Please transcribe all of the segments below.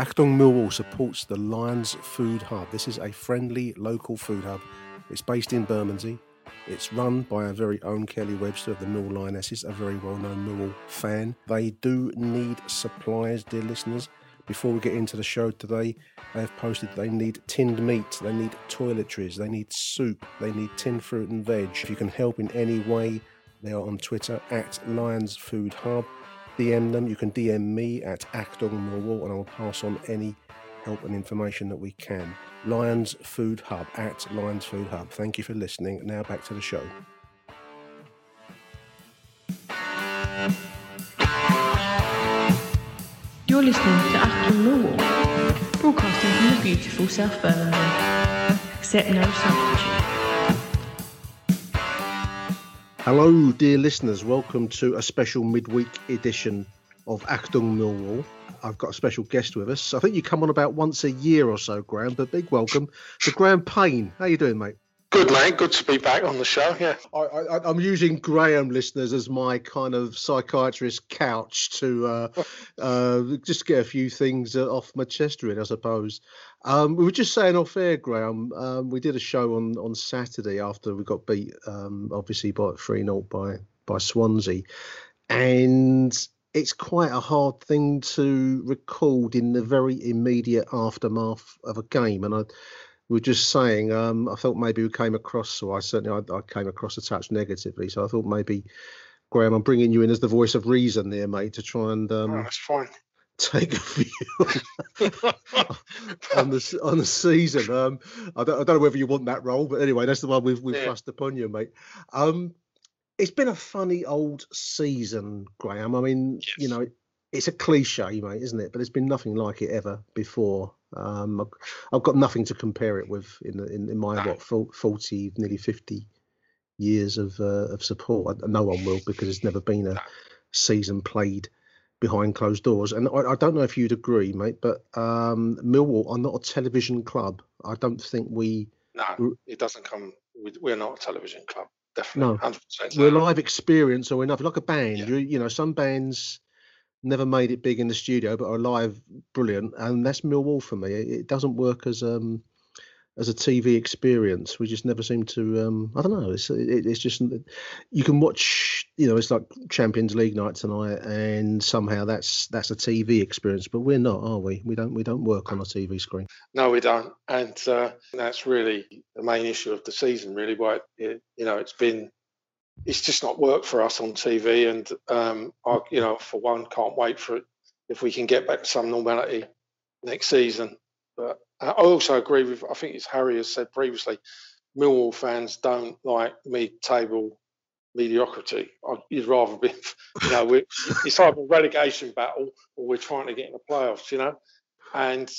Achtung Millwall supports the Lions Food Hub. This is a friendly local food hub. It's based in Bermondsey. It's run by our very own Kelly Webster of the Mill Lionesses, a very well known Millwall fan. They do need supplies, dear listeners. Before we get into the show today, they have posted they need tinned meat, they need toiletries, they need soup, they need tinned fruit and veg. If you can help in any way, they are on Twitter at Lions Food Hub. DM them. You can DM me at Achtung Millwall, and I will pass on any help and information that we can. Lions Food Hub at Lions Food Hub. Thank you for listening. Now back to the show. You're listening to Achtung Millwall, broadcasting from the beautiful South Bermondsey. Accept no substitute. Hello, dear listeners. Welcome to a special midweek edition of Achtung Millwall. I've got a special guest with us. I think you come on about once a year or so, Graham. But big welcome to Graham Payne. How you doing, mate? Good, mate. Good to be back on the show. Yeah. I, I, I'm using Graham listeners as my kind of psychiatrist couch to uh, uh, just get a few things uh, off my chest, really, I suppose. Um, we were just saying off air, Graham. Um, we did a show on, on Saturday after we got beat, um, obviously by three 0 by by Swansea, and it's quite a hard thing to record in the very immediate aftermath of a game, and I we were just saying, um, I felt maybe we came across, so I certainly I, I, came across a touch negatively. So I thought maybe, Graham, I'm bringing you in as the voice of reason there, mate, to try and um, oh, that's fine. take a view on the on the season. Um, I don't, I don't know whether you want that role, but anyway, that's the one we've we've yeah. thrust upon you, mate. Um, it's been a funny old season, Graham. I mean, yes. you know, it's a cliche, mate, isn't it? But there's been nothing like it ever before. Um, I've, got nothing to compare it with in in, in my what forty, nearly fifty years of uh, of support. No one will because there's never been a season played behind closed doors. And I, I don't know if you'd agree, mate, but um, Millwall are not a television club. I don't think we. No, it doesn't come. We're not a television club. Definitely, no. 100%. We're live experience or enough. Like a band, yeah. you, you know, some bands never made it big in the studio, but are live brilliant, and that's Millwall for me. It, doesn't work as um as a TV experience. We just never seem to. Um, I don't know. It's it, it's just you can watch. You know, it's like Champions League night tonight, and somehow that's that's a TV experience. But we're not, are we? We don't we don't work on a TV screen. No, we don't, and uh, that's really the main issue of the season. Really, why it, you know it's been it's just not worked for us on TV. And um, I, you know, for one, can't wait for it if we can get back to some normality next season. But I also agree with, I think it's Harry has said previously, Millwall fans don't like mid-table mediocrity. You'd rather be, you know, it's either a relegation battle or we're trying to get in the playoffs, you know. And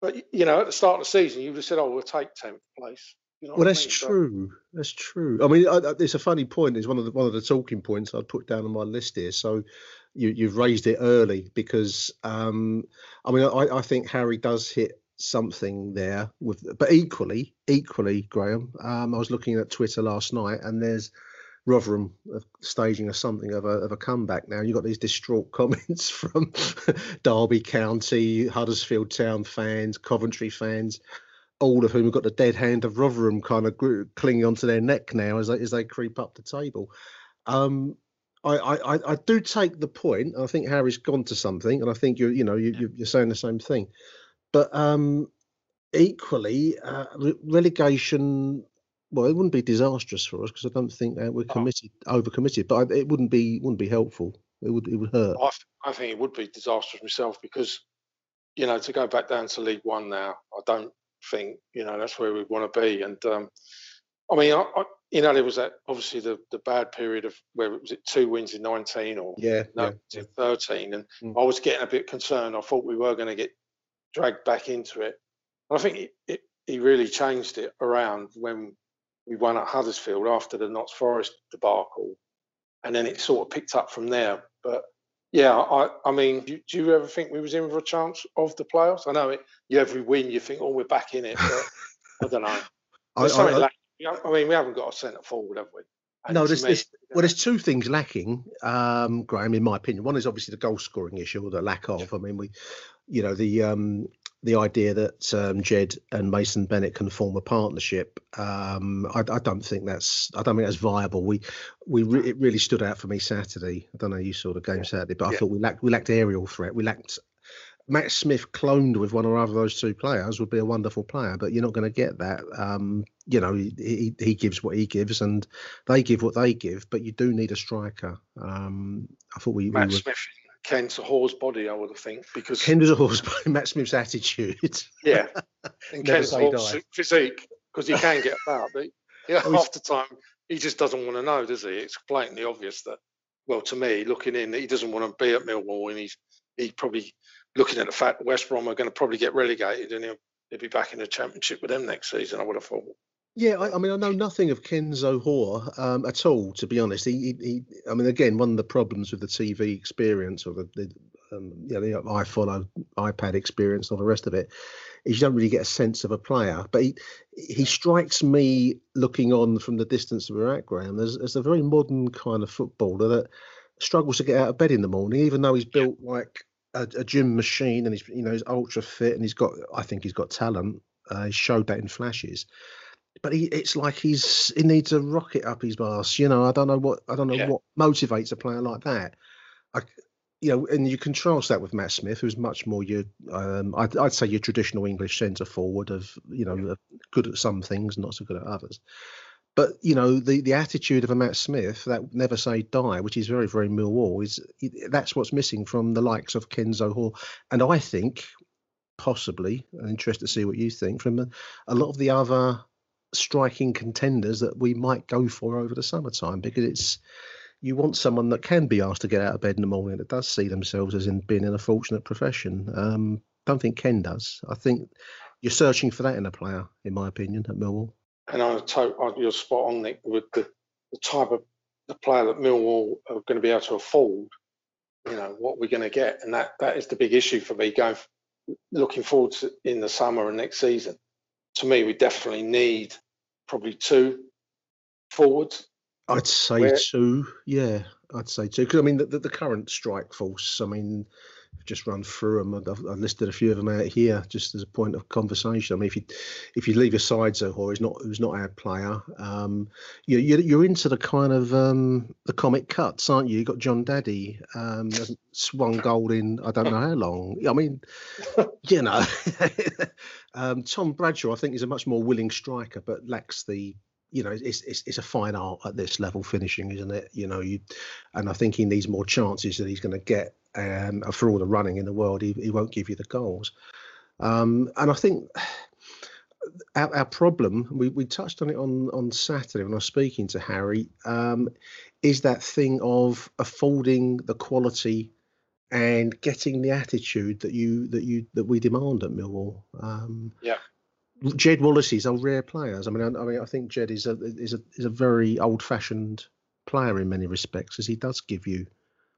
but you know, at the start of the season, you would have said, "Oh, we'll take tenth place." You know well, that's I mean? true. That's true. I mean, I, it's a funny point. It's one of the one of the talking points I'd put down on my list here. So, you, have raised it early because, um, I mean, I, I, think Harry does hit something there with, but equally, equally, Graham. Um, I was looking at Twitter last night, and there's Rotherham staging a something of a of a comeback now. You've got these distraught comments from Derby County, Huddersfield Town fans, Coventry fans all of whom have got the dead hand of Rotherham kind of clinging onto their neck now as they, as they creep up the table. Um, I, I, I do take the point. I think Harry's gone to something, and I think you're, you know, you, you're saying the same thing. But um, equally, uh, relegation. Well, it wouldn't be disastrous for us because I don't think that we're committed, oh. overcommitted. But it wouldn't be wouldn't be helpful. It would it would hurt. I, I think it would be disastrous myself because, you know, to go back down to League One now, I don't think you know that's where we want to be. And um, I mean, I, I, you know, there was that obviously the, the bad period of where it was it two wins in nineteen or yeah, no yeah. in thirteen, and Mm. I was getting a bit concerned. I thought we were going to get dragged back into it. And I think it, it, he really changed it around when we won at Huddersfield after the Notts Forest debacle, and then it sort of picked up from there. But yeah, I, I mean, do, do you ever think we was in for a chance of the playoffs? I know it. You every win, you think, oh, we're back in it. But I don't know. I, I- lacking. I mean, we haven't got a centre forward, have we? And no, there's, me, there's well, there's two things lacking, um, Graham, in my opinion. One is obviously the goal scoring issue, or the lack of. I mean, we, you know, the um, the idea that um, Jed and Mason Bennett can form a partnership. Um, I, I don't think that's I don't think that's viable. We we re- it really stood out for me Saturday. I don't know you saw the game Saturday, but I Yeah. thought we lacked we lacked aerial threat. We lacked. Matt Smith cloned with one or other of those two players would be a wonderful player, but you're not going to get that. Um, you know, he, he gives what he gives, and they give what they give. But you do need a striker. Um, I thought we, we Matt were. Smith, Ken's a horse body, I would have think, because Kendall's a horse by Matt Smith's attitude. yeah, and say horse die. physique because he can get about, but yeah, Oh, half the time he just doesn't want to know, does he? It's blatantly obvious that, well, to me, looking in, he doesn't want to be at Millwall, and he's he probably looking at the fact that West Brom are going to probably get relegated, and he'll he'll be back in the Championship with them next season. I would have thought. Yeah, I, I mean, I know nothing of Ken Zohore um, at all, to be honest. He, he, he, I mean, again, one of the problems with the TV experience or the, the um, you know, the iFollow, iPad experience, and all the rest of it, is you don't really get a sense of a player. But he, he strikes me looking on from the distance that we're at, Graham, as, as a very modern kind of footballer that struggles to get out of bed in the morning, even though he's built like a, a gym machine and he's, you know, he's ultra fit and he's got, I think he's got talent. Uh, he showed that in flashes but he, it's like he's he needs a rocket up his arse. You know, I don't know what I don't know Yeah. what motivates a player like that. I, you know, and you contrast that with Matt Smith, who's much more your, um, I'd, I'd say your traditional English centre forward of, you know, uh, good at some things, not so good at others. But you know, the the attitude of a Matt Smith, that never say die, which is very very Millwall, is that's what's missing from the likes of Ken Zohore, and I think possibly, I'm interested to see what you think from a, a lot of the other striking contenders that we might go for over the summertime because it's you want someone that can be asked to get out of bed in the morning that does see themselves as in being in a fortunate profession. Um, don't think Ken does. I think you're searching for that in a player, in my opinion, at Millwall. And I'm to- I- you're spot on, Nick, with the, the type of the player that Millwall are going to be able to afford. You know what we're going to get, and that that is the big issue for me going looking forward to in the summer and next season. To me, we definitely need probably two forwards. I'd say Where- two. Yeah, I'd say two. Because I mean, the, the, the current strike force. I mean, Just run through them. I've, I've listed a few of them out here, just as a point of conversation. I mean, if you if you leave aside Zohore, who's not who's not our player, um, you, you're you're into the kind of um, the comic cuts, aren't you? You got Jon Dadi, um, swung gold in I don't know how long. I mean, you know, um, Tom Bradshaw, I think, is a much more willing striker, but lacks the you know, it's, it's it's a fine art at this level finishing, isn't it? You know, you, and I think he needs more chances that he's going to get. Um, for all the running in the world, he, he won't give you the goals. Um, and I think our, our problem, we, we touched on it on on Saturday when I was speaking to Harry, um, is that thing of affording the quality and getting the attitude that you that you that we demand at Millwall. Um, Yeah. Jed Wallace's are rare players. I mean, I, I mean, I think Jed is a is a is a very old-fashioned player in many respects, as he does give you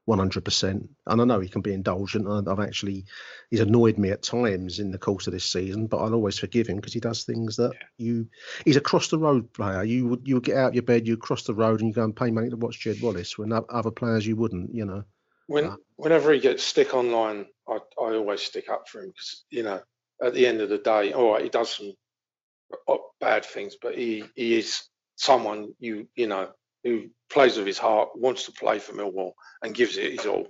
100%. And I know he can be indulgent. I- I've actually he's annoyed me at times in the course of this season, but I'll always forgive him because he does things that you. He's a cross the road player. You would you would get out of your bed, you cross the road, and you go and pay money to watch Jed Wallace. When other players you wouldn't, you know. When Uh, whenever he gets stick online, I I always stick up for him because you know at the end of the day, all right, he does some bad things, but he he is someone you you know who plays with his heart, wants to play for Millwall, and gives it his all.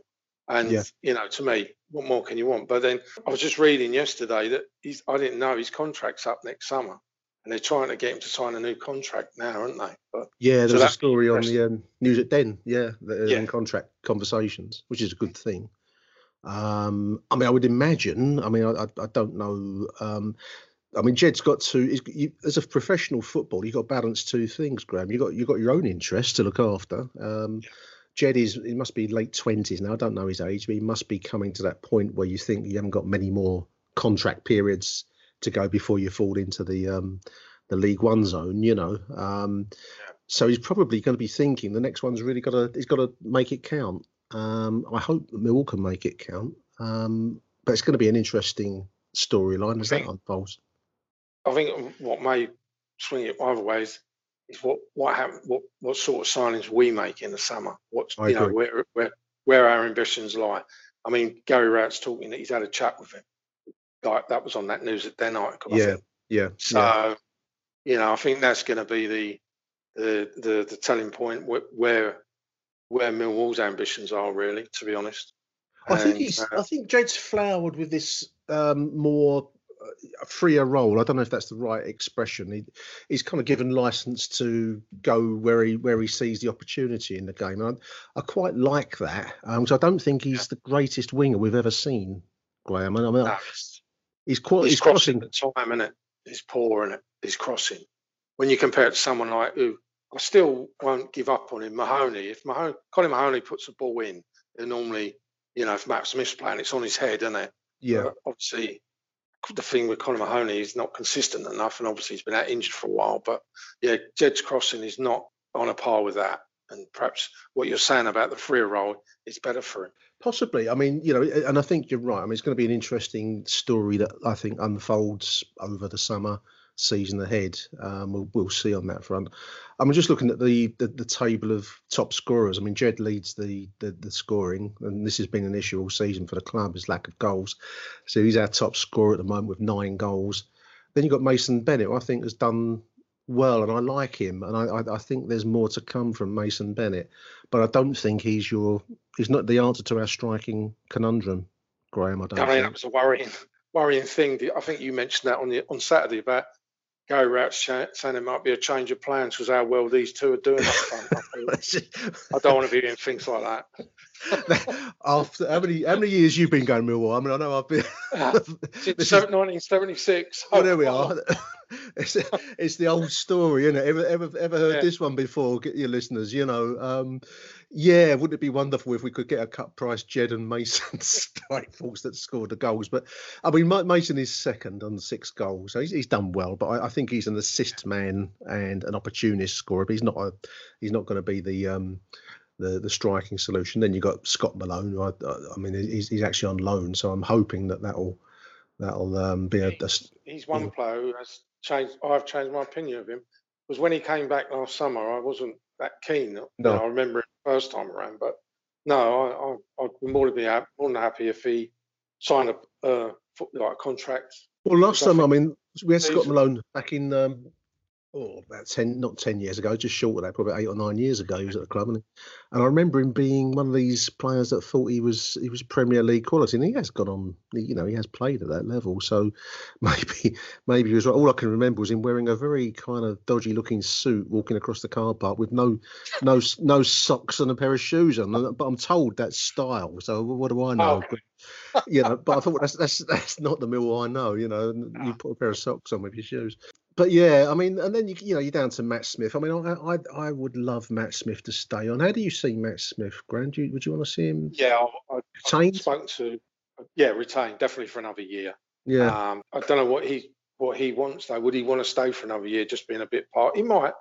And Yeah. you know, to me, what more can you want? But then I was just reading yesterday that he's I didn't know his contract's up next summer, and they're trying to get him to sign a new contract now, aren't they? But Yeah, So there's a story on the um, news at Den. Yeah, that are Yeah. in contract conversations, which is a good thing. Um, I mean, I would imagine. I mean, I, I, I don't know. Um, I mean, Jed's got to. You, as a professional footballer, you've got to balance two things, Graham. You got you got your own interests to look after. Um, Jed is he must be late twenties now. I don't know his age, but he must be coming to that point where you think you haven't got many more contract periods to go before you fall into the um, the League One zone. You know, um, so he's probably going to be thinking the next one's really got to he's got to make it count. Um, I hope Millwall can make it count, um, but it's going to be an interesting storyline as that think- I think what may swing it either way is what what happen, what what sort of signings we make in the summer. What's I you know where where where our ambitions lie. I mean, Gary Rowett's talking that he's had a chat with him. Like that was on that news at Den article. Yeah, yeah, So, yeah. you know, I think that's going to be the the the, the telling point where, where where Millwall's ambitions are really, to be honest. I think And, he's. uh, I think Jed's flowered with this um, more uh, freer role. I don't know if that's the right expression. He, he's kind of given license to go where he where he sees the opportunity in the game. And I, I quite like that. Um, I don't think he's the greatest winger we've ever seen, Graham. And I mean, no, he's quite. he's He's crossing crossing. at time, isn't it? He's poor, in it? He's crossing. When you compare it to someone like who, I still won't give up on him, Mahoney. If Mahoney, Connor Mahoney puts a ball in, then normally, you know, if Matt Smith's playing, it's on his head, isn't it? Yeah, But obviously, the thing with Connor Mahoney is not consistent enough, and obviously he's been out injured for a while. But yeah, Jed's crossing is not on a par with that. And perhaps what you're saying about the free role is better for him. Possibly. I mean, you know, and I think you're right. I mean, it's going to be an interesting story that I think unfolds over the summer season ahead. Um, we'll, we'll see on that front. I'm just looking at the, the the table of top scorers. I mean, Jed leads the, the the scoring, and this has been an issue all season for the club is lack of goals. So he's our top scorer at the moment with nine goals. Then you've got Mason Bennett, who I think has done well, and I like him, and I, I, I think there's more to come from Mason Bennett, but I don't think he's your he's not the answer to our striking conundrum, Graham. I don't mean, that was a worrying, worrying thing. I think you mentioned that on the on Saturday about Gary Rowett saying there might be a change of plans because how well these two are doing. I, don't want to be doing things like that. After how many how many years you've been going Millwall? I mean, I know I've been. Ah, Since 1976. Oh, there we are. it's, it's the old story, isn't it? Ever ever ever heard Yeah. this one before? Get your listeners, you know. Um, yeah, wouldn't it be wonderful if we could get a cut price Jed and Mason strikers that scored the goals? But I mean, Mason is second on six goals, so he's, he's done well. But I, I think he's an assist man and an opportunist scorer. But he's not a he's not going to be the um, the the striking solution. Then you've got Scott Malone. Who I, I I mean, he's he's actually on loan, so I'm hoping that that'll that'll um, be a. He's one player who has changed. I've changed my opinion of him because when he came back last summer, I wasn't that keen. You know, I remember it first time around, but no, I, I, I'd be more than, be hap- more than happy if he signed a uh, like a contract. Well, last Because I time, I mean, we had Scott Malone back in, um, oh, about 10, not 10 years ago, just short of that, probably eight or nine years ago, he was at the club. And, and I remember him being one of these players that thought he was he was Premier League quality. And he has gone on, you know, he has played at that level. So maybe maybe he was right. All I can remember was him wearing a very kind of dodgy looking suit, walking across the car park with no no no socks and a pair of shoes on. But I'm told that's style. So what do I know? Oh. But, you know, but I thought that's that's that's not the Millwall I know. You know, you ah. put a pair of socks on with your shoes. But yeah, I mean, and then you you know you're down to Matt Smith. I mean, I I, I would love Matt Smith to stay on. How do you see Matt Smith, Grant? Do you, would you want to see him Yeah, I, I, retained? to. Yeah, retained definitely for another year. Yeah, Um, I don't know what he what he wants though. Would he want to stay for another year, just being a bit part? He might,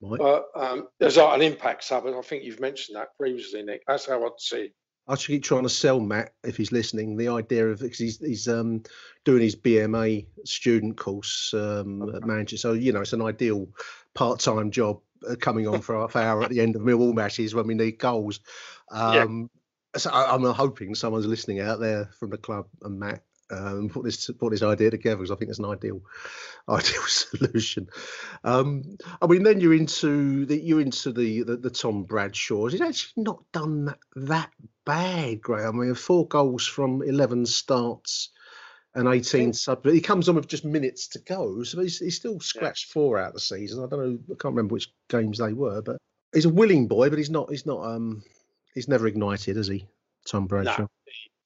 might. but um, there's like an impact sub, and I think you've mentioned that previously, Nick. That's how I'd see. I should keep trying to sell Matt if he's listening the idea of because he's he's um doing his BMA student course um at Manchester. So you know it's an ideal part-time job uh, coming on for half hour at the end of Millwall matches when we need goals. Yeah. Um, so I, I'm hoping someone's listening out there from the club and Matt um, put this put this idea together because I think it's an ideal ideal solution. Um, I mean, then you're into the you're into the the, the Tom Bradshaws. He's actually not done that, that bad, Graham. I mean, four goals from eleven starts and 18 sub. But he comes on with just minutes to go, so he's, he's still scratched yeah. four out of the season. I don't know. I can't remember which games they were, but he's a willing boy. But he's not. He's not. Um, he's never ignited, has he, Tom Bradshaw? No,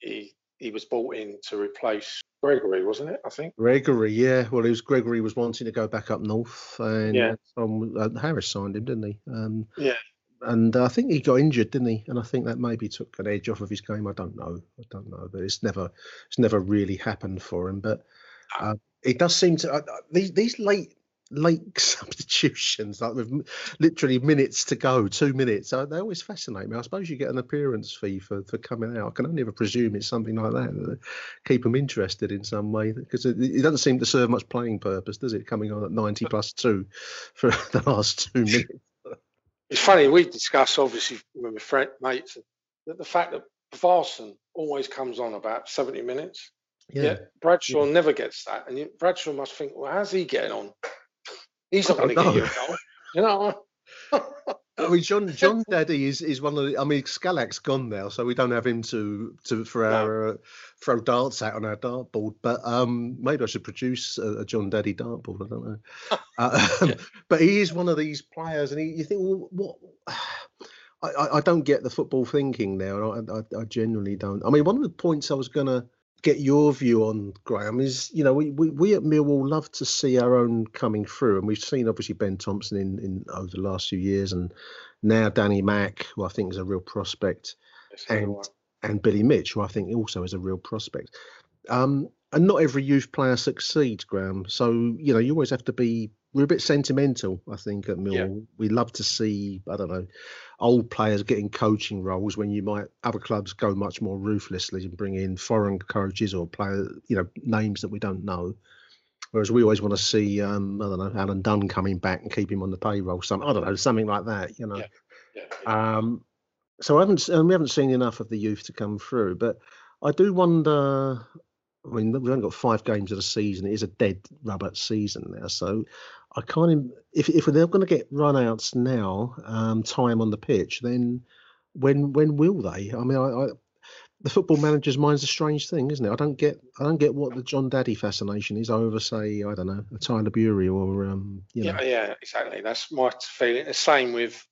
he, he was brought in to replace Gregory, wasn't it? I think Gregory. Yeah. Well, it was Gregory was wanting to go back up north, and yeah. Tom uh, Harris signed him, didn't he? Um, yeah and I think he got injured, didn't he? And I think that maybe took an edge off of his game. I don't know. I don't know, but it's never it's never really happened for him. But uh, it does seem to uh, uh these these late late substitutions, like with literally minutes to go, two minutes. Uh, they always fascinate me. I suppose you get an appearance fee for, for coming out. I can only ever presume it's something like that, that keep them interested in some way because it, it, doesn't seem to serve much playing purpose, does it? Coming on at ninety plus two for the last two minutes it's funny we discuss obviously with my friend mates that the fact that Varson always comes on about 70 minutes. Yeah. yeah Bradshaw yeah. never gets that. And Bradshaw must think, well, how's he getting on? He's not going to get you. You know? I mean, John Jon Dadi is, is one of the. I mean, Skalak's gone now, so we don't have him to to for no. our uh, throw darts out on our dartboard. But um, maybe I should produce a, a Jon Dadi dartboard. I don't know. uh, yeah. But he is one of these players, and he, you think, well, what? I, I don't get the football thinking now. I, I, I genuinely don't. I mean, one of the points I was going to get your view on Graham is you know we, we, we at Millwall love to see our own coming through and we've seen obviously Ben Thompson in, in over the last few years and now Danny Mack who I think is a real prospect and and Billy Mitch who I think also is a real prospect. Um, and not every youth player succeeds Graham so you know you always have to be we're a bit sentimental, I think, at Mill. Yeah. We love to see, I don't know, old players getting coaching roles when you might other clubs go much more ruthlessly and bring in foreign coaches or player, you know, names that we don't know. Whereas we always want to see, um, I don't know, Alan Dunne coming back and keep him on the payroll. Some, I don't know, something like that, you know. Yeah. Yeah. Um, so I haven't, and we haven't seen enough of the youth to come through. But I do wonder I mean, we've only got five games of the season. It is a dead rubber season now. So I can't. If if they're going to get runouts now, um, time on the pitch, then when when will they? I mean, I, I, the football manager's mind's a strange thing, isn't it? I don't get I don't get what the Jon Dadi fascination is over, say, I don't know, a Tyler Burey or um, you know. Yeah, yeah, exactly. That's my feeling. The same with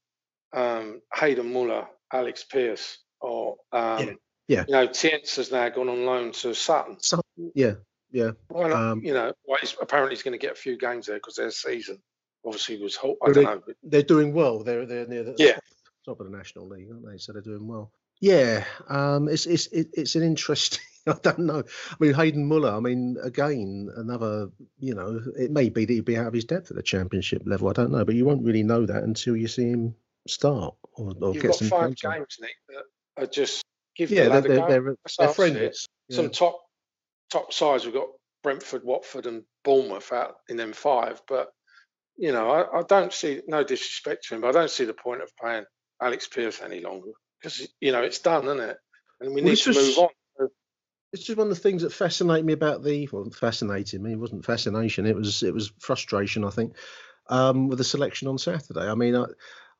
um, Hayden Muller, Alex Pearce, or um, yeah. yeah. you know, Tience has now gone on loan to Sutton. Sutton, yeah. Yeah. Well, um, you know, well, apparently he's going to get a few games there because their season obviously was hot. I don't they, know. But... They're doing well. They're they're near the yeah. top of the National League, aren't they? So they're doing well. Yeah. Um. It's it's it's an interesting. I don't know. I mean, Hayden Muller. I mean, again, another. You know, it may be that he'd be out of his depth at the championship level. I don't know, but you won't really know that until you see him start or, or You've get got some five games, Nick, that are just give yeah, the they're, they're, they're, they're. Some yeah. top top sides. We've got Brentford, Watford, and Bournemouth out in them five. But you know, I, I, don't see no disrespect to him, but I don't see the point of playing Alex Pearce any longer because you know it's done, isn't it? And we well, need to just, move on. It's just one of the things that fascinated me about the well, fascinated me. It wasn't fascination. It was it was frustration. I think um, with the selection on Saturday. I mean, I,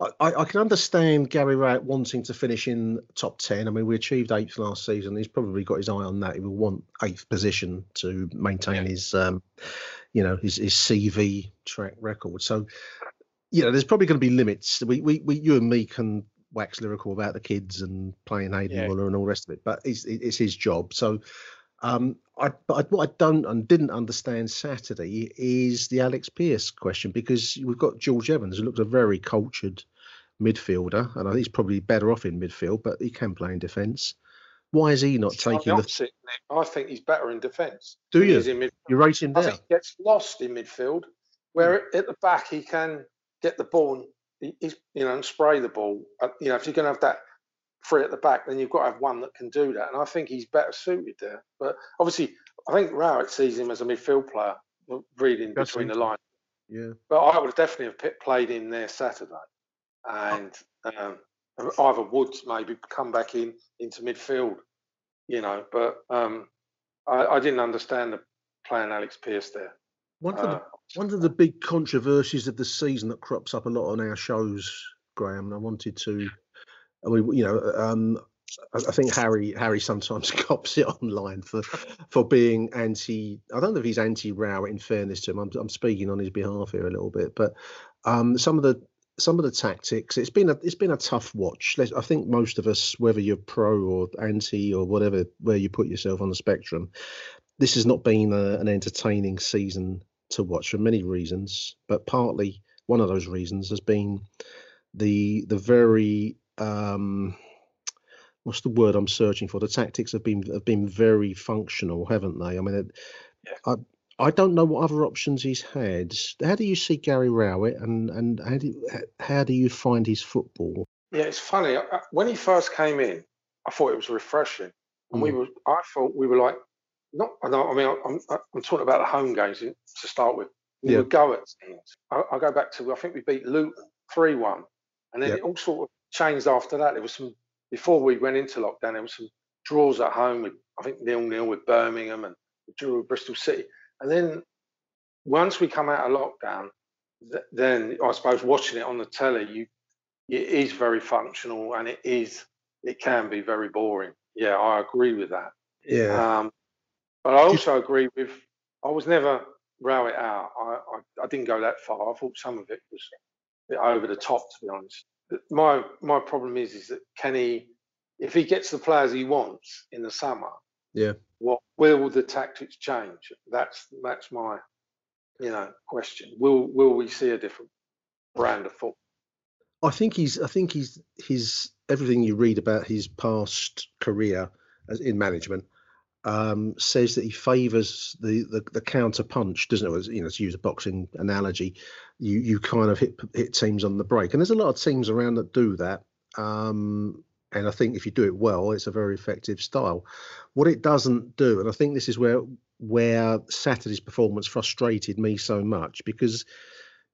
I, I, can understand Gary Rowett wanting to finish in top 10. I mean, we achieved eighth last season. He's probably got his eye on that. He will want eighth position to maintain yeah. his, um, you know, his, his CV track record. So, you know, there's probably going to be limits. We, we, we, you and me can wax lyrical about the kids and playing Hayden yeah. Muller and all the rest of it, but it's, it's his job. So, um, I, but what I don't and didn't understand Saturday is the Alex Pearce question because we've got George Evans who looks a very cultured midfielder, and I think he's probably better off in midfield, but he can play in defence. Why is he not it's taking the? Opposite, I think he's better in defence. Do you? You rate him think he gets lost in midfield, where mm. at the back he can get the ball, and he's you know, and spray the ball. Uh, you know, if you're going to have that free at the back, then you've got to have one that can do that. And I think he's better suited there. But obviously, I think Rowett sees him as a midfield player, reading That's between the lines. Yeah. But I would definitely have played in there Saturday, and um, either Woods maybe come back in into midfield, you know. But um, I, I didn't understand the plan Alex Pearce there. One of, the, uh, one of the big controversies of the season that crops up a lot on our shows, Graham, and I wanted to, I mean, you know, um, I think Harry Harry sometimes cops it online for for being anti. I don't know if he's anti Row. In fairness to him, I'm, I'm speaking on his behalf here a little bit, but um, some of the some of the tactics. It's been a it's been a tough watch. I think most of us, whether you're pro or anti or whatever, where you put yourself on the spectrum, this has not been a, an entertaining season to watch for many reasons. But partly one of those reasons has been the the very um, what's the word I'm searching for? The tactics have been have been very functional, haven't they? I mean, it, yeah. I I don't know what other options he's had. How do you see Gary Rowett, and and how do how do you find his football? Yeah, it's funny. When he first came in, I thought it was refreshing, and mm. we were. I thought we were like, not. I mean, I'm I'm talking about the home games to start with. We yeah. would go at. I, I, go back to I think we beat Luton three one, and then it all sort of changed after that. There was some before we went into lockdown, there was some draws at home with I think nil nil with Birmingham and drew with Bristol City, and then once we come out of lockdown, th- then I suppose watching it on the telly, you it is very functional and it is it can be very boring. Yeah, I agree with that. Yeah. Um, but I also agree with I was never Rowett out. I, I, I didn't go that far. I thought some of it was over the top, to be honest my my problem is is that he, if he gets the players he wants in the summer, yeah, what will the tactics change? That's that's my you know question. Will will we see a different brand of football? I think he's I think he's his everything you read about his past career as in management um, says that he favours the, the, the counter punch, doesn't it? You know, to use a boxing analogy, you you kind of hit hit teams on the break, and there's a lot of teams around that do that. Um, and I think if you do it well, it's a very effective style. What it doesn't do, and I think this is where where Saturday's performance frustrated me so much because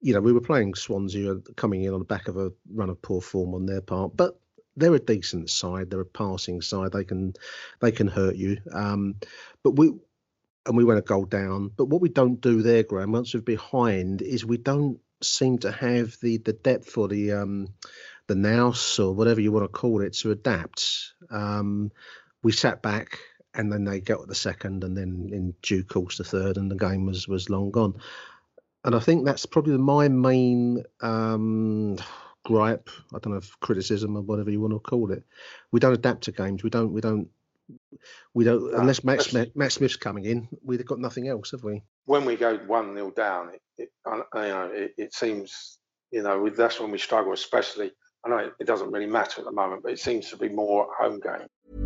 you know we were playing Swansea coming in on the back of a run of poor form on their part, but they're a decent side. They're a passing side. They can they can hurt you. Um, but we and we went a goal down. But what we don't do there, Graham, once we're behind, is we don't seem to have the the depth or the um, the nous or whatever you want to call it to adapt. Um, we sat back and then they got the second and then in due course the third and the game was was long gone. And I think that's probably my main um, gripe, I don't know, if criticism or whatever you want to call it. We don't adapt to games. We don't. We don't. We don't no, unless Matt, Smith, Matt Smith's coming in. We've got nothing else, have we? When we go one 0 down, it, it you know it, it, seems you know that's when we struggle. Especially, I know it, doesn't really matter at the moment, but it seems to be more home game.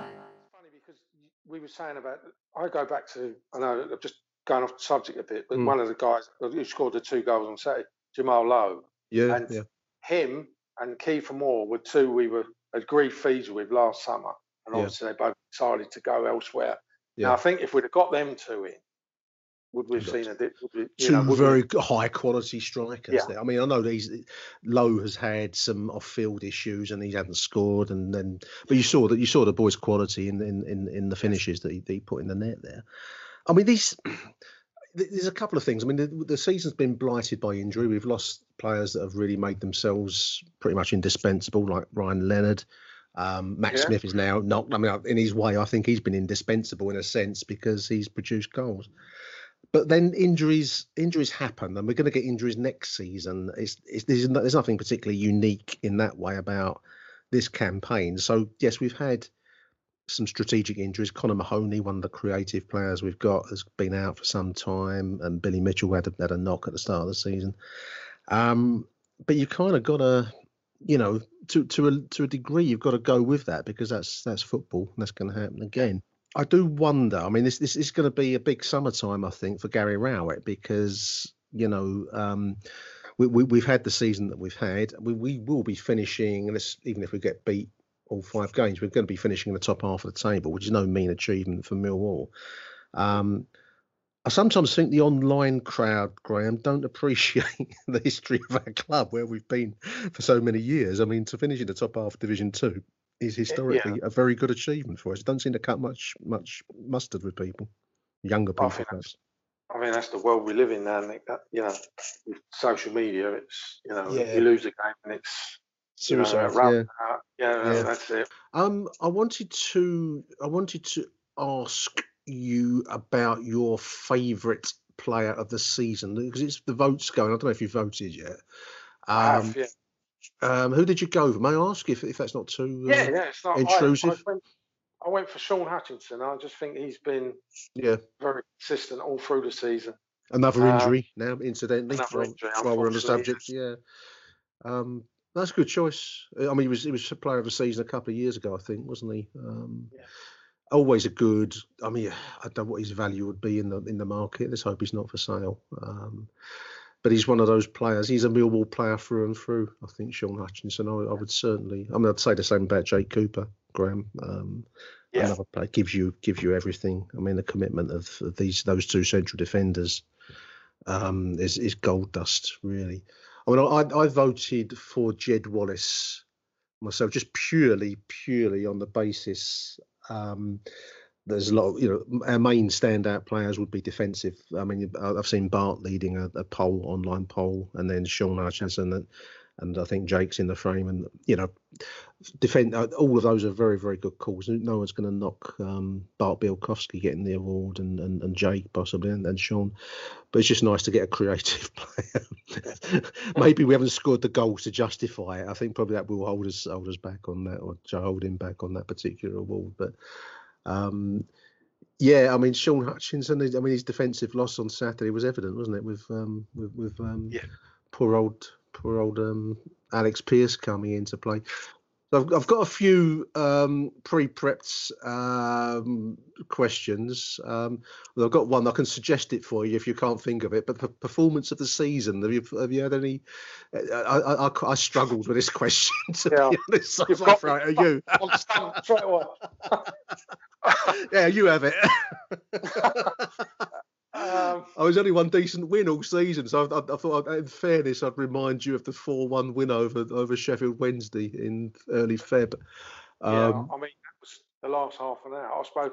Saying about I go back to I know I'm just going off the subject a bit, but Mm. one of the guys who scored the two goals on Saturday, Jamal Lowe, Yeah, and yeah. him and Kiefer Moore were two we were agreed fees with last summer, and Yeah. obviously they both decided to go elsewhere. Now I think if we'd have got them two in, would we have seen a dip? Would we, you two know, we- very g- high quality strikers. Yeah. there. I mean, I know these Lowe has had some off field issues and he hadn't scored, and then but you saw that you saw the boy's quality in in in, in the finishes that he, that he put in the net there. I mean, these. There's a couple of things. I mean, the, the season's been blighted by injury. We've lost players that have really made themselves pretty much indispensable, like Ryan Leonard. Um, Matt Yeah. Smith is now knocked. I mean, in his way, I think he's been indispensable in a sense because he's produced goals but then injuries injuries happen and we're going to get injuries next season. It's, it's there's, no, there's nothing particularly unique in that way about this campaign. So yes we've had some strategic injuries. Connor Mahoney one of the creative players we've got has been out for some time and Billy Mitchell had a, had a knock at the start of the season. Um but you kind of got to you know to to a to a degree you've got to go with that because that's that's football and that's going to happen again I do wonder. I mean, this this is going to be a big summertime, I think, for Gary Rowett because you know um, we, we we've had the season that we've had. We we will be finishing, this, even if we get beat all five games, we're going to be finishing in the top half of the table, which is no mean achievement for Millwall. Um, I sometimes think the online crowd, Graham, don't appreciate the history of our club where we've been for so many years. I mean, to finish in the top half of Division Two is historically a very good achievement for us. It doesn't seem to cut much much mustard with people, younger I people. think perhaps. I mean, that's the world we live in now. Nick. That, you know, with social media, it's you know, Yeah. you lose a game and it's you know, yeah. yeah, Yeah. that's it. Um, I wanted to I wanted to ask you about your favourite player of the season because it's the votes going. I don't know if you voted yet. I Um, have, yeah. Um, who did you go for? May I ask if, if that's not too? yeah, uh, yeah, it's not intrusive? I, went, I went for Shaun Hutchinson. I just think he's been yeah. very consistent all through the season. Another Uh, injury now, incidentally. another while, injury, while we're on the subject, yeah. Um, that's a good choice. I mean, he was he was a player of the season a couple of years ago, I think, wasn't he? Um, Yeah. Always a good. I mean, I don't know what his value would be in the in the market. Let's hope he's not for sale. But he's one of those players. He's a Millwall player through and through. I think Shaun Hutchinson. I, I would certainly. I mean, I'd say the same about Jake Cooper, Graham. Um, Yeah. Another player gives you gives you everything. I mean, the commitment of, of these those two central defenders um, is is gold dust, really. I mean, I I voted for Jed Wallace myself, just purely purely on the basis. Um, there's a lot of, you know, our main standout players would be defensive. I mean, I've seen Bart leading a, a poll, online poll, and then Shaun Hutchinson, and, and I think Jake's in the frame. And, you know, defend uh, all of those are very, very good calls. No one's going to knock um, Bart Bialkowski getting the award and, and, and Jake possibly, and, and Shaun. But it's just nice to get a creative player. Maybe we haven't scored the goals to justify it. I think probably that will hold us hold us back on that, or hold him back on that particular award. But um, yeah, I mean Shaun Hutchinson. I mean his defensive loss on Saturday was evident, wasn't it? With um, with, with um, Yeah. poor old poor old um, Alex Pearce coming into play. So I've, I've got a few um, pre-prepped um, questions. Um, well, I've got one. I can suggest it for you if you can't think of it. But the performance of the season. Have you have you had any? I I, I, I struggled with this question to Yeah. be honest. So You've I'll got throw me it you. on stump straight away. yeah, you have it. Um, I was only one decent win all season, so I, I, I thought, in fairness, I'd remind you of the four-one win over over Sheffield Wednesday in early Feb. yeah, Um, I mean that was the last half an hour. I suppose.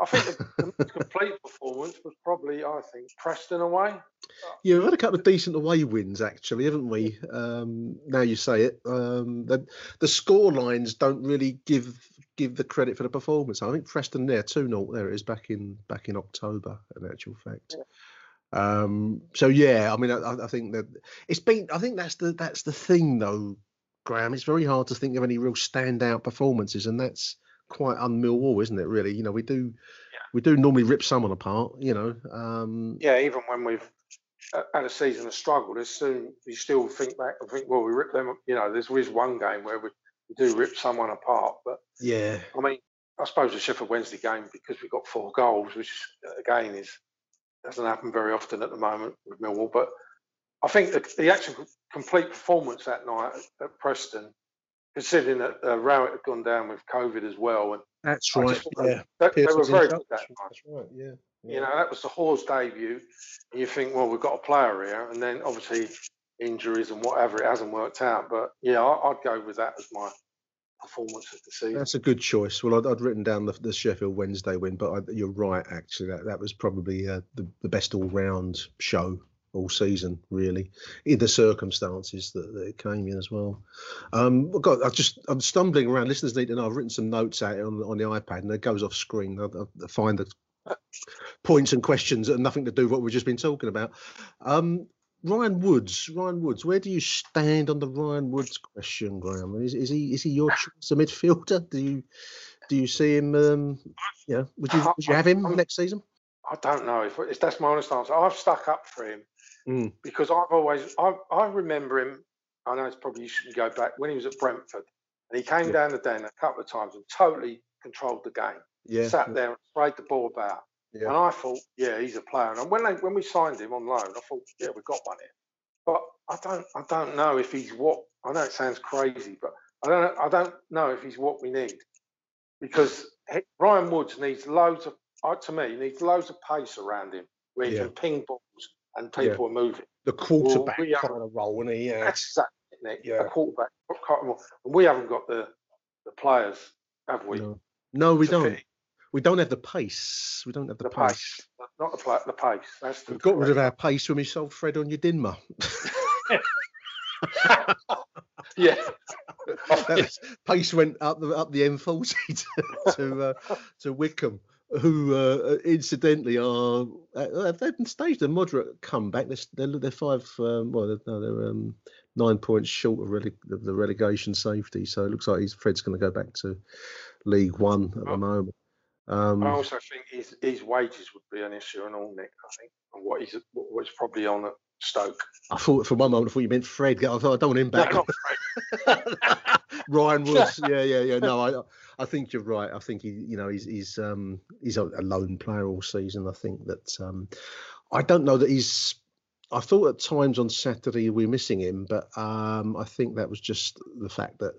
I think the, the complete performance was probably, I think, Preston away. Yeah, we've had a couple of decent away wins actually, haven't we? Um, now you say it, um, the the score lines don't really give give the credit for the performance. I think Preston there two 0 there it is back in back in October. In actual fact. Yeah. Um, so yeah, I mean, I, I, think that it's been. I think that's the that's the thing though, Graham. It's very hard to think of any real standout performances, and that's quite un-Millwall, isn't it? Really, you know, we do yeah. we do normally rip someone apart. You know. Um, yeah, even when we've had a season of struggle, there's soon you still think back and think, well, we rip them. You know, there's always one game where we, we do rip someone apart, but yeah, I mean, I suppose the Sheffield Wednesday game because we got four goals, which again is doesn't happen very often at the moment with Millwall. But I think the, the actual complete performance that night at, Preston, considering that uh, Rowett had gone down with COVID as well, and that's right. Yeah, they, they were very good that night. That's right. Yeah. yeah. You know, that was the Hawes debut. And you think, well, we've got a player here, and then obviously injuries and whatever, it hasn't worked out. But yeah, I, would go with that as my performance of the season. That's a good choice. Well, I'd, I'd written down the, the, Sheffield Wednesday win, but I, you're right. Actually, that that was probably uh, the the best all round show all season, really, in the circumstances that, that it came in as well. Um, God, I just I'm stumbling around. Listeners need to know I've written some notes out on on the iPad, and it goes off screen. I, I find the points and questions that have nothing to do with what we've just been talking about. Um, Ryan Woods, Ryan Woods, where do you stand on the Ryan Woods question, Graham? Is, is he is he your choice of midfielder? Do you do you see him? Um, yeah, would you would you have him next season? I don't know if, if that's my honest answer. I've stuck up for him mm. because I've always I, I remember him. I know it's probably you shouldn't go back when he was at Brentford and he came yeah. down the den a couple of times and totally controlled the game. Yeah, sat there and sprayed the ball about. Yeah. And I thought, yeah, he's a player. And when they when we signed him on loan, I thought, yeah, we've got one here. But I don't I don't know if he's what I know it sounds crazy, but I don't I don't know if he's what we need because Ryan Woods needs loads of uh, to me needs loads of pace around him where he yeah. can ping balls and people yeah. are moving. The quarterback well, we kind of role, and he? Yeah. That's exactly it. Yeah. A quarterback. And we haven't got the the players, have we? No, no we don't. Fit. We don't have the pace. We don't have the, the pace. pace. Not the, the pace. That's the We've got rid of our pace when we sold Fred Onyedinma. yeah. pace went up the up the M40 to to, uh, to Wycombe, who uh, incidentally are uh, they've staged a moderate comeback. They're they're, five um, well they're, no, they're um, nine points short of rele- the relegation safety. So it looks like he's Fred's going to go back to League One at the moment. Um, I also think his, his wages would be an issue and all, Nick. I think, and what he's what he's probably on at Stoke. I thought for one moment I thought you meant Fred. I thought I don't want him back. No, Ryan Woods. yeah, yeah, yeah. No, I I think you're right. I think he, you know, he's he's um he's a, a lone player all season. I think that um I don't know that he's I thought at times on Saturday we were missing him, but um, I think that was just the fact that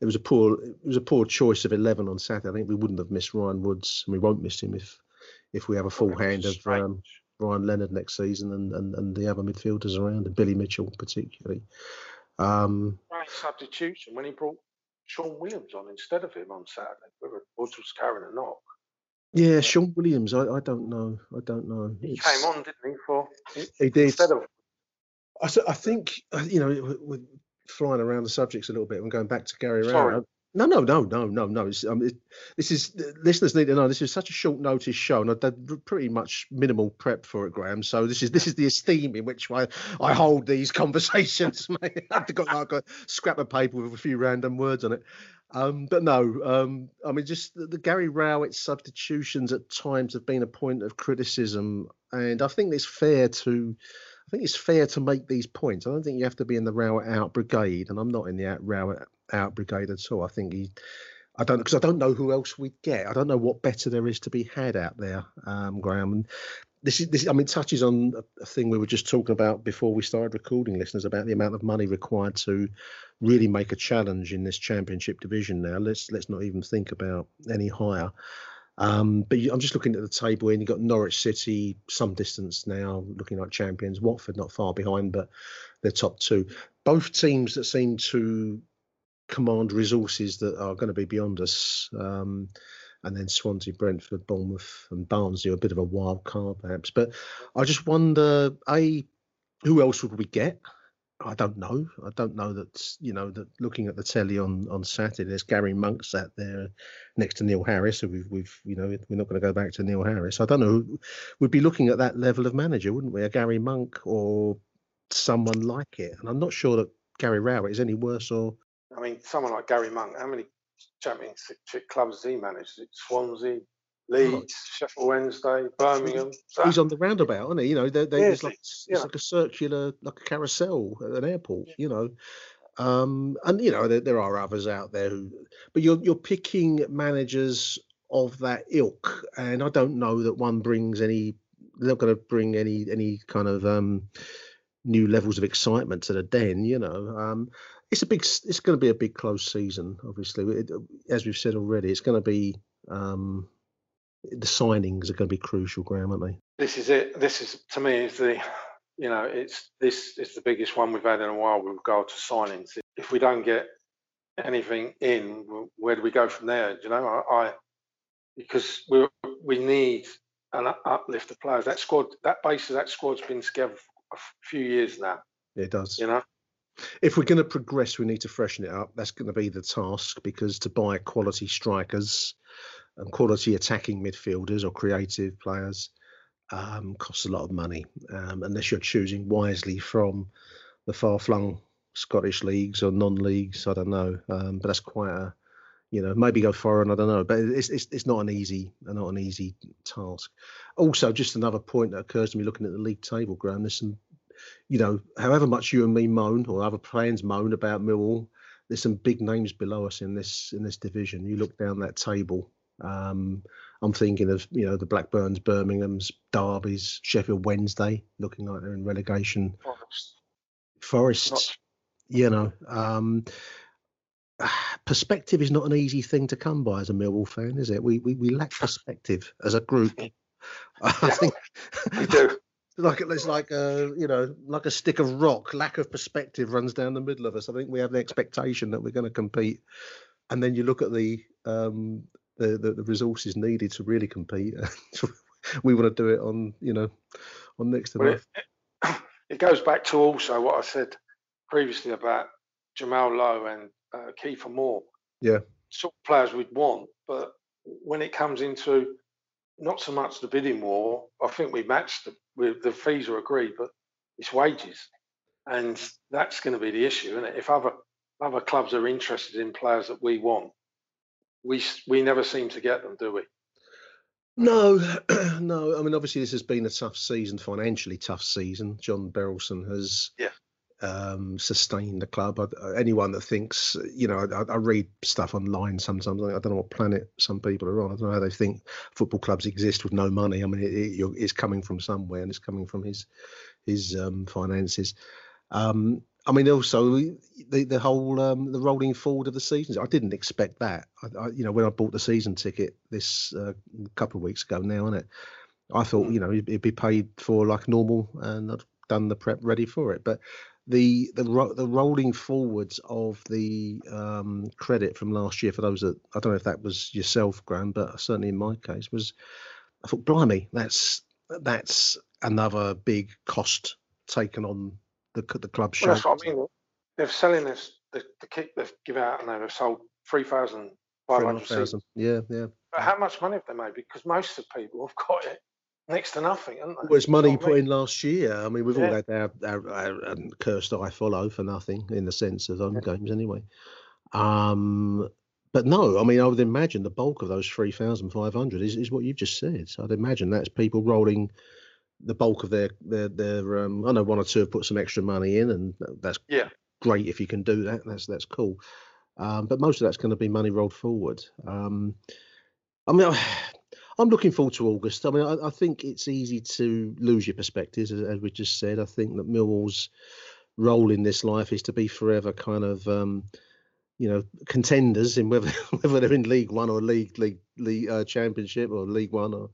it was a poor it was a poor choice of eleven on Saturday. I think we wouldn't have missed Ryan Woods, and we won't miss him if if we have a full hand of um, Ryan Leonard next season and, and, and the other midfielders around, and Billy Mitchell particularly. Um, right substitution when he brought Shaun Williams on instead of him on Saturday, whether Woods was carrying a knock. Yeah, Shaun Williams. I, I don't know. I don't know. He it's, came on, didn't he? For he did instead of. I, I think uh, you know we're flying around the subjects a little bit and going back to Gary Rowett. No, no, no, no, no, no. Um, it, this is listeners need to know this is such a short notice show, and I did pretty much minimal prep for it, Graham. So this is this is the esteem in which I, I hold these conversations. I've got like a scrap of paper with a few random words on it. Um, but no, um, I mean, just the, the, Gary Rowett substitutions at times have been a point of criticism, and I think it's fair to, I think it's fair to make these points. I don't think you have to be in the Rowett out brigade, and I'm not in the out, Rowett out brigade at all. I think he, I don't because I don't know who else we'd get. I don't know what better there is to be had out there, um, Graham. And this is this. I mean, touches on a thing we were just talking about before we started recording, listeners, about the amount of money required to really make a challenge in this championship division. Now, let's let's not even think about any higher. Um, but I'm just looking at the table, and you've got Norwich City some distance now, looking like champions. Watford not far behind, but they're top two. Both teams that seem to command resources that are going to be beyond us. Um, and then Swansea, Brentford, Bournemouth, and Barnsley are a bit of a wild card, perhaps. But I just wonder, a, who else would we get? I don't know. I don't know that you know that looking at the telly on on Saturday, there's Gary Monk sat there next to Neil Harris. So we've we've you know we're not going to go back to Neil Harris. I don't know. We'd be looking at that level of manager, wouldn't we? A Gary Monk or someone like it. And I'm not sure that Gary Rowett is any worse or. I mean, someone like Gary Monk. How many championship clubs he managed? It Swansea, Leeds, Sheffield Wednesday, Birmingham. So. He's on the roundabout, isn't he? You know, they, they, it's like it's yeah. like a circular, like a carousel at an airport. You know, um, and you know there, there, are others out there who, but you're you're picking managers of that ilk, and I don't know that one brings any. They're not going to bring any any kind of um, new levels of excitement to the den. You know, um, it's a big. It's going to be a big close season. Obviously, it, as we've said already, it's going to be. Um, the signings are going to be crucial, Graham, aren't they? This is it. This is to me is the, you know, it's this is the biggest one we've had in a while with regard to signings. If we don't get anything in, where do we go from there? You know, I, I because we we need an uplift of players. That squad, that base of that squad's been together for a few years now. It does. You know. If we're going to progress, we need to freshen it up. That's going to be the task because to buy quality strikers and quality attacking midfielders or creative players um, costs a lot of money um, unless you're choosing wisely from the far-flung Scottish leagues or non-leagues. I don't know, um, but that's quite a you know maybe go foreign. I don't know, but it's it's it's not an easy not an easy task. Also, just another point that occurs to me looking at the league table, Graham. There's some, you know, however much you and me moan or other fans moan about Millwall, there's some big names below us in this in this division. You look down that table, um, I'm thinking of you know the Blackburns, Birmingham's, Derby's, Sheffield Wednesday, looking like they're in relegation. Forest, Forests, you know. Um, perspective is not an easy thing to come by as a Millwall fan, is it? We we, we lack perspective as a group. I think we do. Like it's like a you know like a stick of rock. Lack of perspective runs down the middle of us. I think we have the expectation that we're going to compete, and then you look at the um, the, the, the resources needed to really compete. we want to do it on you know on next to well, it, it, goes back to also what I said previously about Jamal Lowe and uh, Kieffer Moore. Yeah, sort of players we'd want, but when it comes into not so much the bidding war, I think we matched the, with the fees are agreed, but it's wages, and that's going to be the issue, isn't it? If other other clubs are interested in players that we want, we we never seem to get them, do we? No, no. I mean, obviously, this has been a tough season, financially tough season. John Berylson has yeah. Um, sustained the club. I, anyone that thinks, you know, I, I, read stuff online sometimes. I don't know what planet some people are on. I don't know how they think football clubs exist with no money. I mean, it, it, it's coming from somewhere, and it's coming from his his um, finances. Um, I mean, also the the whole um, the rolling forward of the seasons. I didn't expect that. I, I, you know, when I bought the season ticket this uh, couple of weeks ago now, isn't it? I thought you know it'd be paid for like normal, and I'd done the prep ready for it. But the the the rolling forwards of the um, credit from last year for those that I don't know if that was yourself, Graham, but certainly in my case was I thought, blimey, that's that's another big cost taken on the the club well, That's what I mean. They're selling this the, the kit they've given out and they've sold three thousand five hundred. Yeah, yeah. But how much money have they made? Because most of the people have got it next to nothing, they? Well, money put in last year. I mean, we've yeah. all had our, our, our, um, cursed eye follow for nothing in the sense of home yeah. games, anyway. Um, but no, I mean, I would imagine the bulk of those three thousand five hundred is, is what you've just said. So I'd imagine that's people rolling the bulk of their their their um, I know one or two have put some extra money in, and that's yeah great if you can do that. That's that's cool. Um, but most of that's going to be money rolled forward. Um, I mean, I, am looking forward to August. I mean, I, I, think it's easy to lose your perspectives, as, as, we just said. I think that Millwall's role in this life is to be forever kind of, um, you know, contenders in whether whether they're in League One or League League League uh, Championship or League One or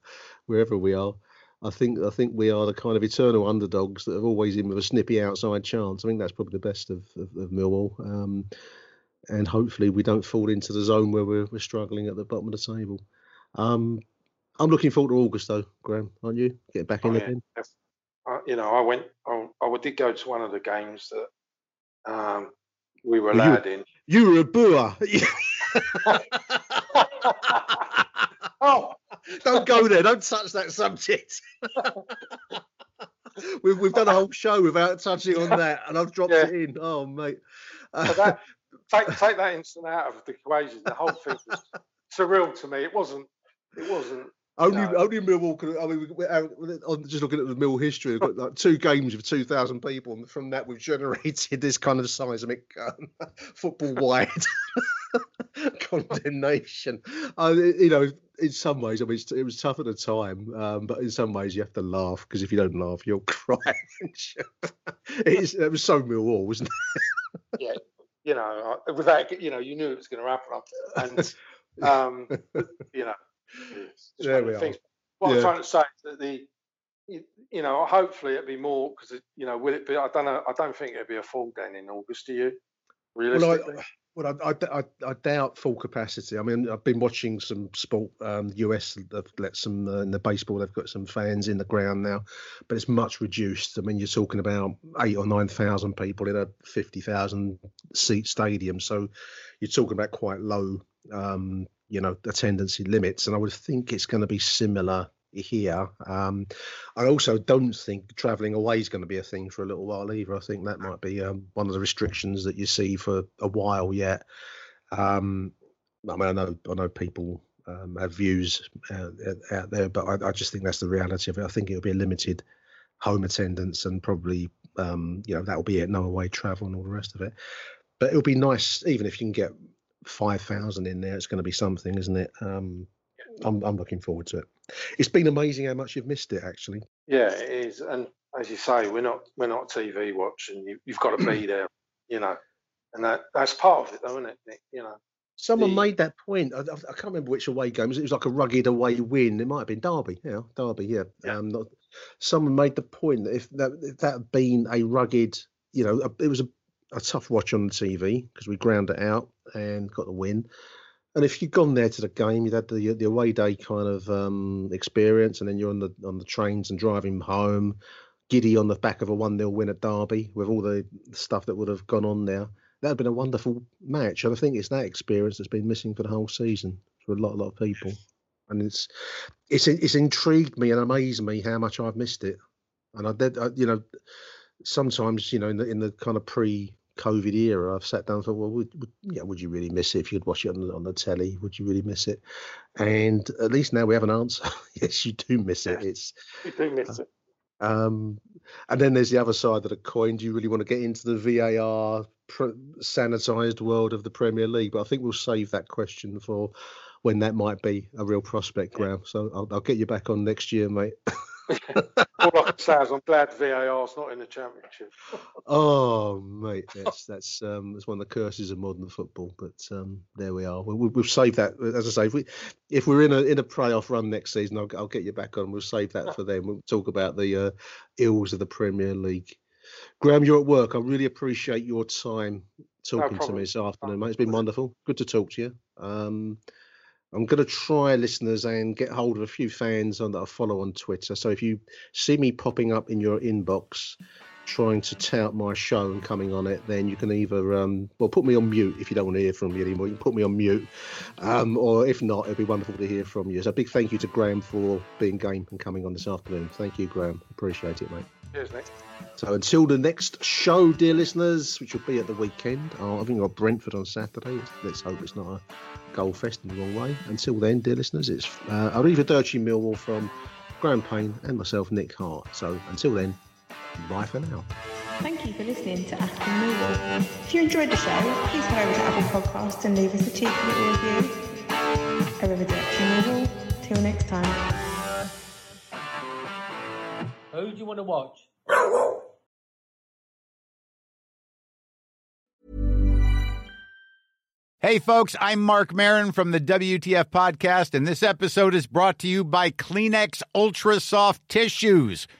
wherever we are. I think I think we are the kind of eternal underdogs that are always in with a snippy outside chance. I think that's probably the best of, of, of Millwall. Um, and hopefully we don't fall into the zone where we're, we're struggling at the bottom of the table. Um, I'm looking forward to August though, Graham. Aren't you? Get back in oh, yeah. again. Uh, you know, I went. I, I did go to one of the games that um, we were Well, you- allowed in. You were a booer. Oh, Don't go there. Don't touch that subject. we've we've done a whole show without touching on that, and I've dropped Yeah. it in. Oh mate. that, take take that incident out of the equation. The whole thing was surreal to me. It wasn't. It wasn't. Only, No. only Millwall. Could, I mean, we- we- uh, I'm just looking at the Mill history. We've got like two games with two thousand people, and from that we've generated this kind of seismic um, football-wide condemnation. Uh, you know, in some ways, I mean, it was tough at the time, um, but in some ways, you have to laugh because if you don't laugh, you'll cry. it was so Millwall, wasn't it? Yeah. You know, without you know, you knew it was going to happen, and um, you know, it's There we the are. things. What Yeah. I'm trying to say is that the, you, you know, hopefully it'll be more because you know, will it be? I don't know. I don't think it'll be a full then in August. Do you? Realistically, Well, I, well, I, I, I doubt full capacity. I mean, I've been watching some sport. Um, US have let some uh, in the baseball. They've got some fans in the ground now, but it's much reduced. I mean, you're talking about eight or nine thousand people in a fifty thousand seat stadium. So you're talking about quite low, um, you know, attendance limits. And I would think it's going to be similar here. Um, I also don't think travelling away is going to be a thing for a little while either. I think that might be um, one of the restrictions that you see for a while yet. Um, I mean, I know I know people um, have views uh, out- there, but I, I just think that's the reality of it. I think it'll be a limited home attendance and probably um, you know that'll be it, no away travel and all the rest of it. But it'll be nice, even if you can get five thousand in there. It's going to be something, isn't it? Um, I'm I'm looking forward to it. It's been amazing how much you've missed it, actually. yeah, it is. And as you say, we're not we're not TV watching. You, you've got to be there. You know, and that that's part of it, though, isn't it? Nick? You know. Someone The- made that point. I, I can't remember which away game. It was like a rugged away win. It might have been Derby. Yeah, Derby. Yeah. Yeah. Um, not, someone made the point that if that if that had been a rugged, you know, a, it was a, a tough watch on the TV because we ground it out and got the win. And if you'd gone there to the game, you'd had the the away day kind of um, experience, and then you're on the on the trains and driving home, giddy on the back of a one 0 win at Derby with all the stuff that would have gone on there that'd been a wonderful match. And I think it's that experience that's been missing for the whole season for a lot, a lot of people. And it's it's it's intrigued me and amazed me how much I've missed it. And I did, I, you know, sometimes you know in the in the kind of pre-COVID era, I've sat down and thought, well, would, would yeah, would you really miss it if you'd watch it on the, on the telly? Would you really miss it? And at least now we have an answer. yes, you do miss it. It's We do miss it. um, and then there's the other side of the coin. Do you really want to get into the VAR pr- sanitized world of the Premier League? But I think we'll save that question for when that might be a real prospect, Graham. So I'll, I'll get you back on next year, mate. All I can say is I'm glad VAR's not in the championship. Oh, mate, that's that's um, that's one of the curses of modern football. But um, there we are. We, we, we'll save that. As I say, if, we, if we're in a in a playoff run next season, I'll, I'll get you back on. We'll save that for then. We'll talk about the uh, ills of the Premier League. Graham, you're at work. I really appreciate your time talking to me this afternoon, mate. It's been wonderful. Good to talk to you. Um, I'm going to try, listeners, and get hold of a few fans on that I follow on Twitter. So if you see me popping up in your inbox, trying to tout my show and coming on it, then you can either um, well put me on mute if you don't want to hear from me anymore. You can put me on mute, um, or if not, it'd be wonderful to hear from you. So big thank you to Graham for being game and coming on this afternoon. Thank you, Graham. Appreciate it, mate. Cheers, Nick. So until the next show, dear listeners, which will be at the weekend, oh, I think I've got Brentford on Saturday. Let's hope it's not a goal fest in the wrong way. Until then, dear listeners, it's uh, Arrivederci Millwall from Graham Payne and myself, Nick Hart. So until then, bye for now. Thank you for listening to Aston Millwall. If you enjoyed the show, please head over to Apple Podcasts and leave us a cheeky little review. Arrivederci Millwall. Till next time. Who do you want to watch? Hey, folks, I'm Marc Maron from the WTF Podcast, and this episode is brought to you by Kleenex Ultra Soft Tissues